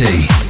See.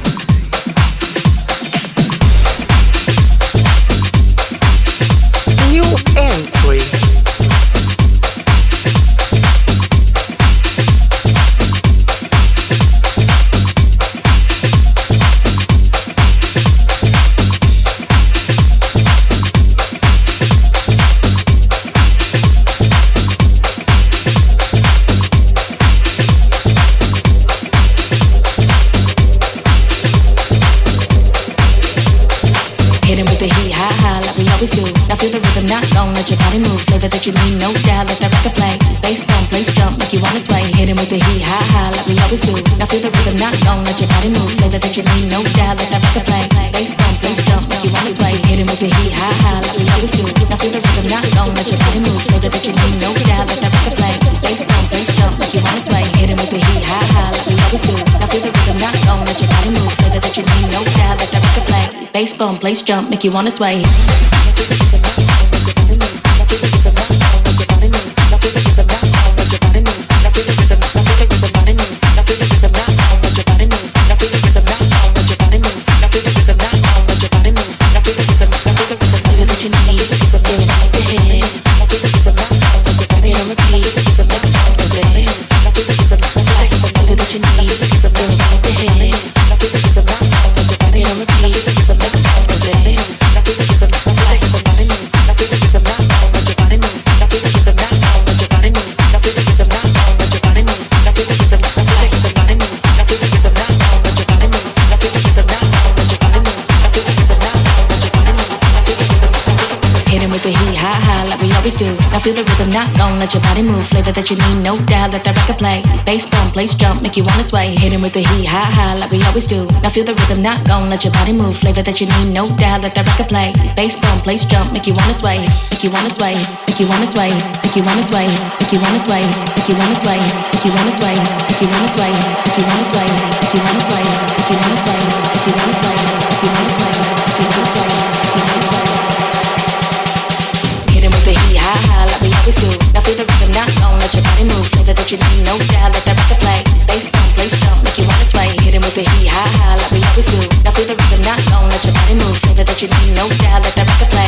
20. jump, make you wanna sway. Move. Flavor that you need, no doubt. Let that record play. Bass bump, place jump, make you wanna sway. Hit him with the heat, high high, like we always do. Now feel the rhythm, not gon' let your body move. Flavor that you need, no doubt. Let that record play. Bass bump, place jump, make you wanna sway. Make you wanna sway. Make you wanna sway. Make you wanna sway. Make you wanna sway. Make you wanna sway. Make you wanna sway. Make you wanna sway. Make you wanna sway. Make you wanna sway. Make you wanna sway. You need, no doubt. Let that record play. Bass bump, place jump, make you wanna sway. Hit him with the like we always do. Now feel the rhythm, not let your body move. Flavor that you need, no doubt. Let that record play.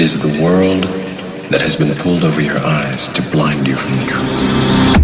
It is the world that has been pulled over your eyes to blind you from the truth.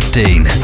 15.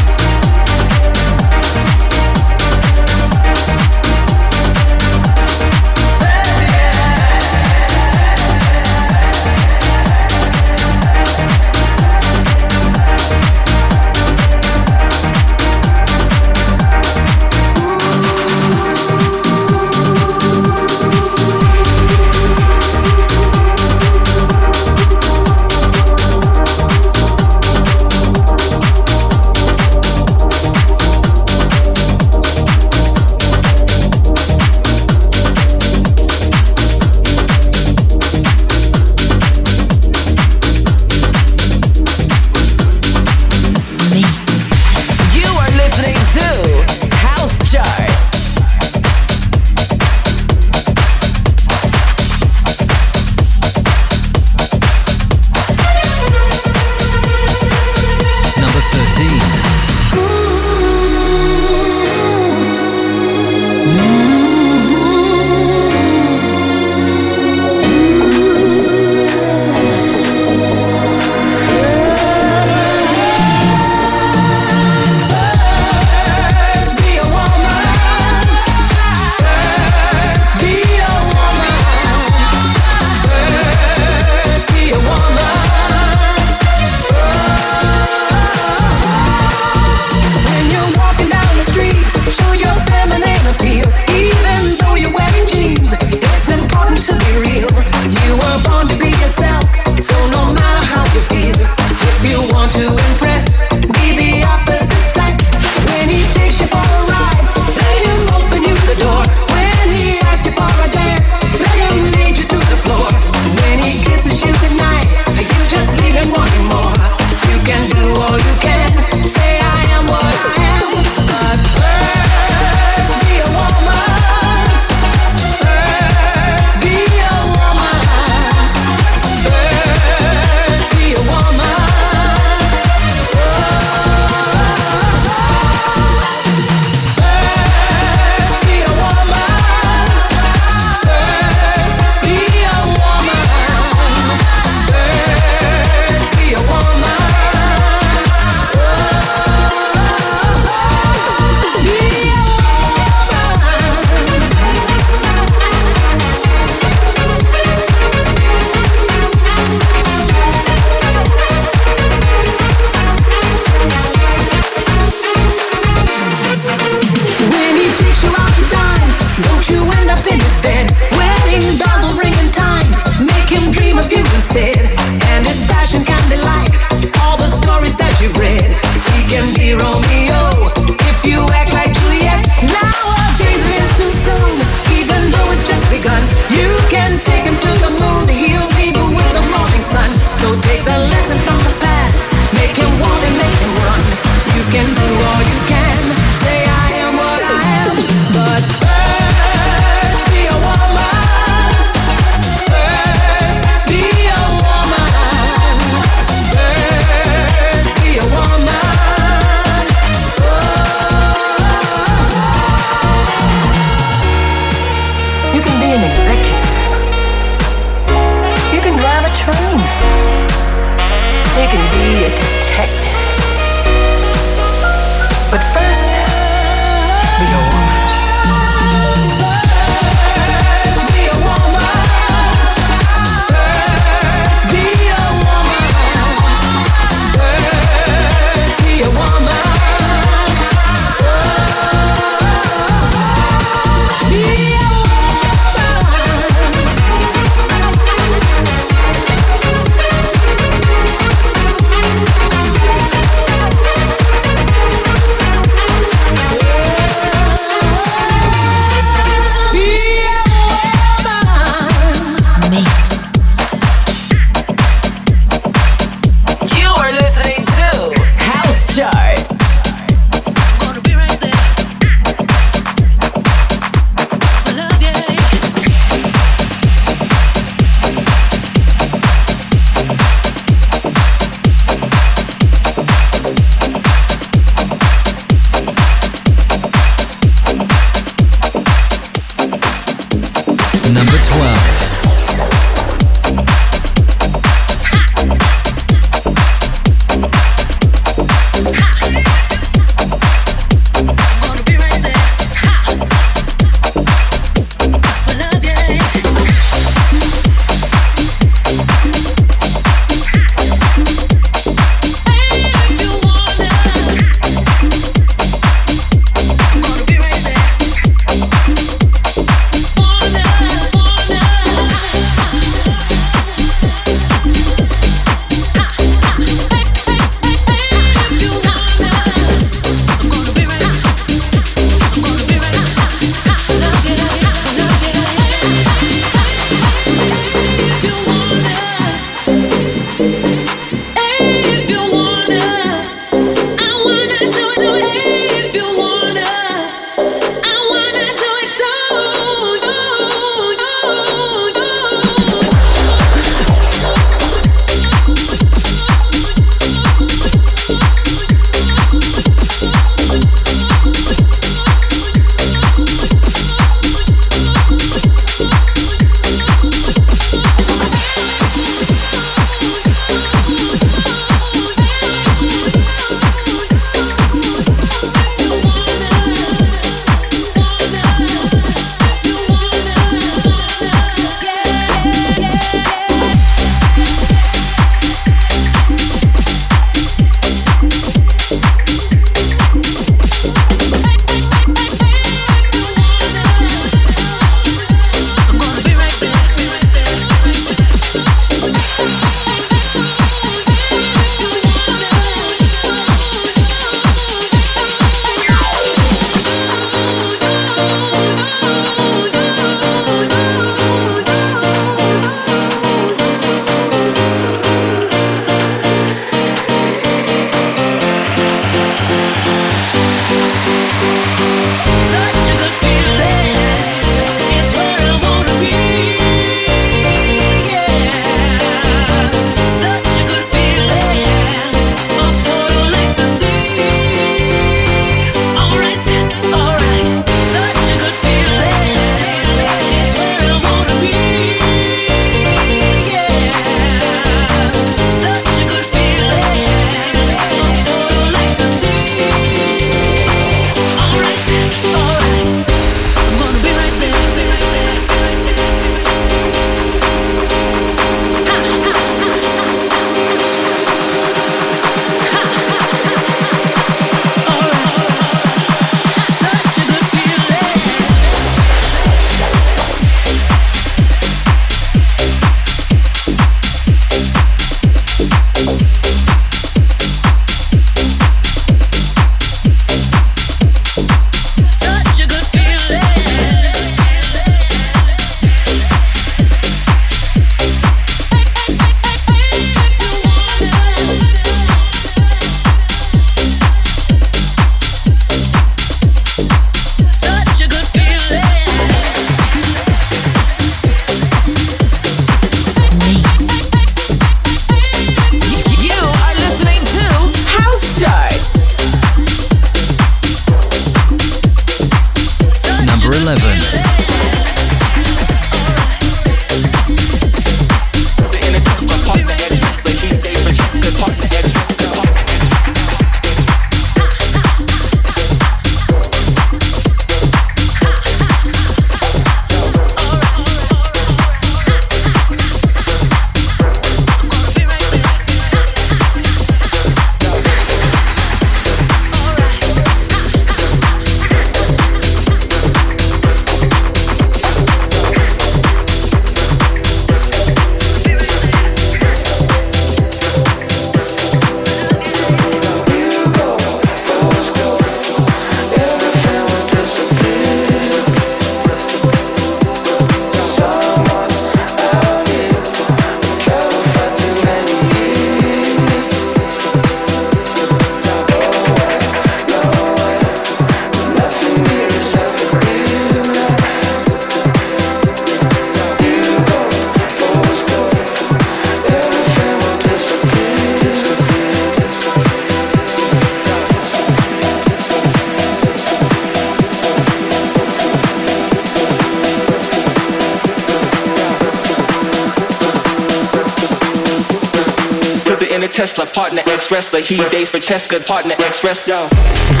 partner, ex wrestler, he dates for Cheska, partner, ex wrestler.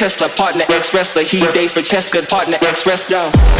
Tesla, partner X wrestler. He dates for Cheska, partner X wrestler.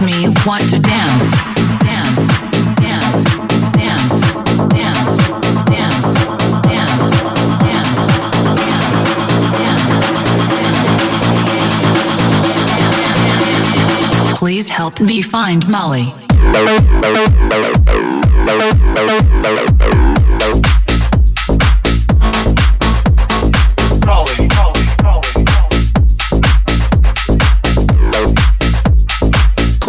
makes me want to dance. Please help me find Molly.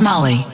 Molly.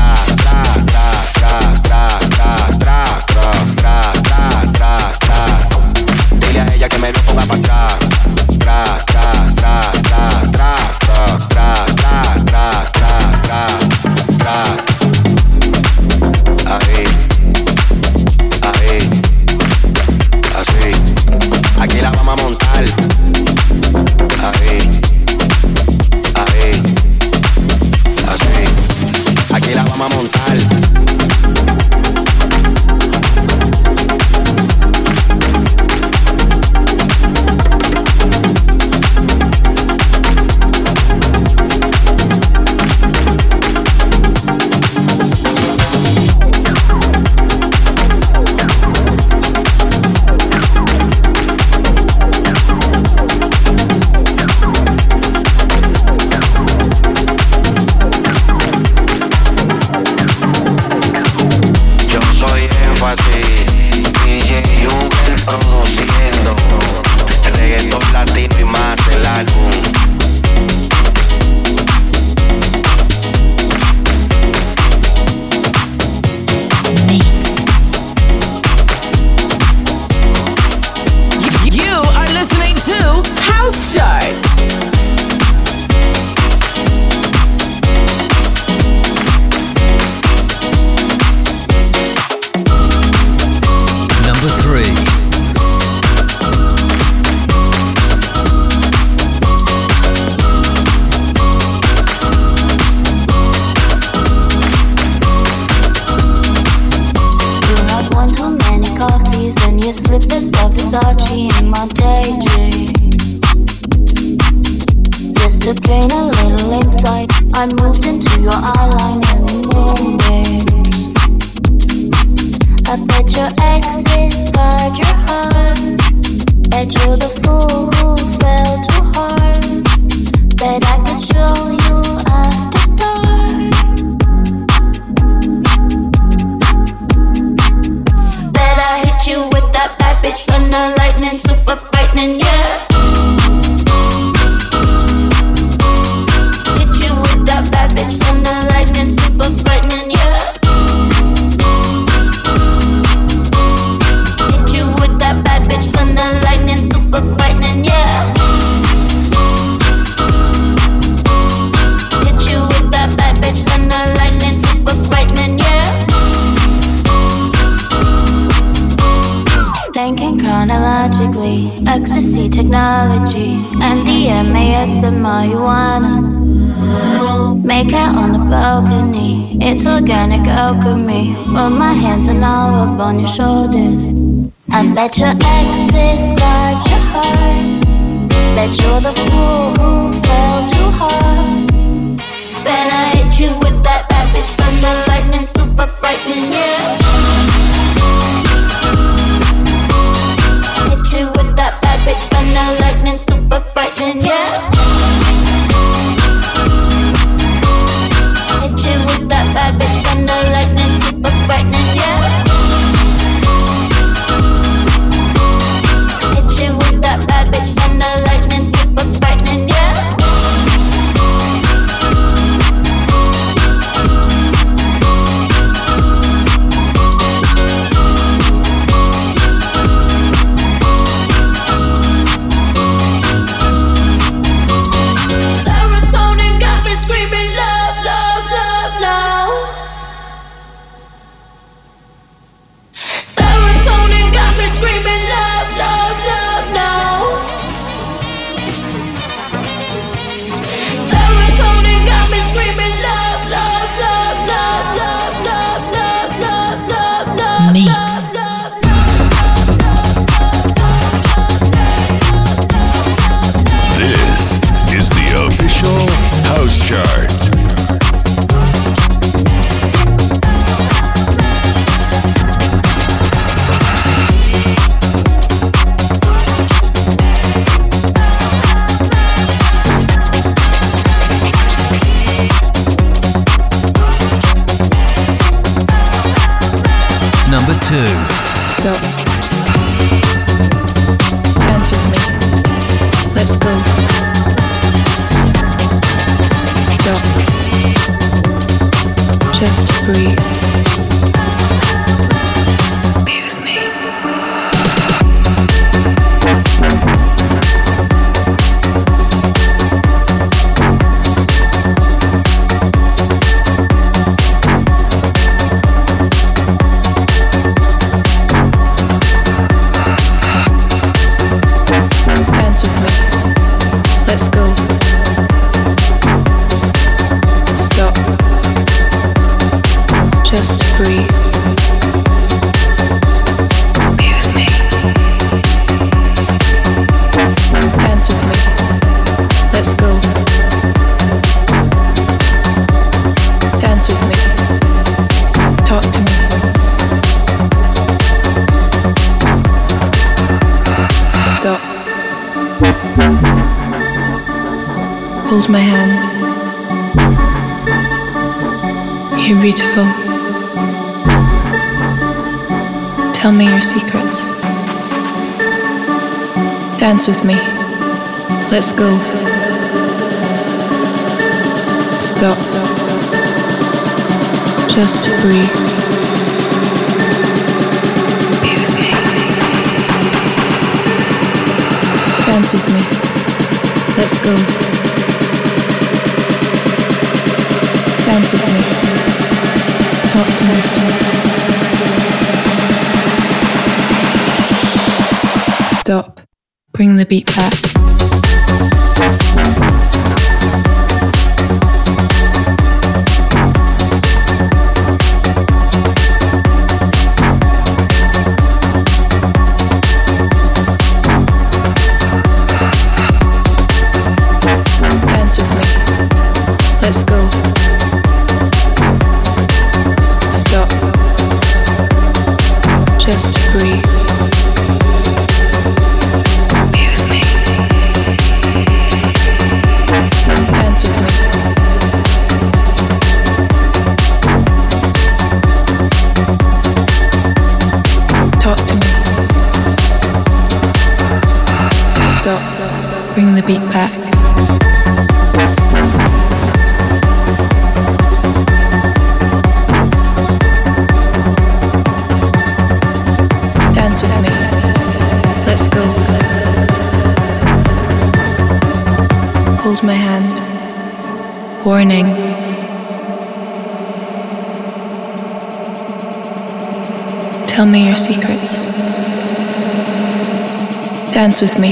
dance with me.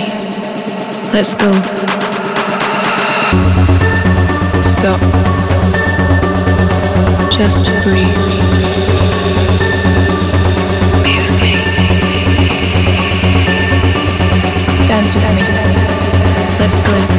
Let's go. Stop. Just breathe. Dance with me. Let's go.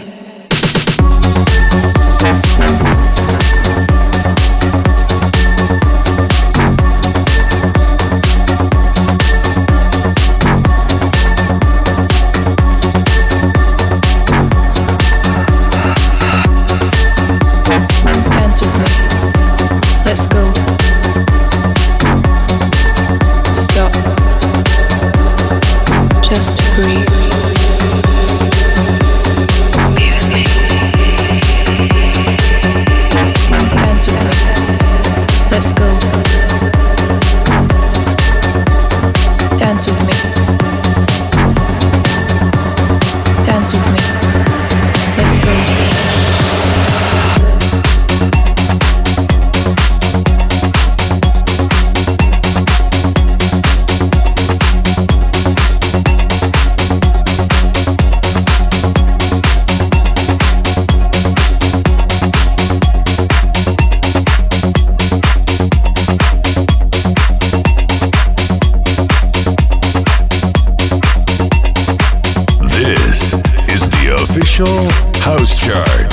official house chart.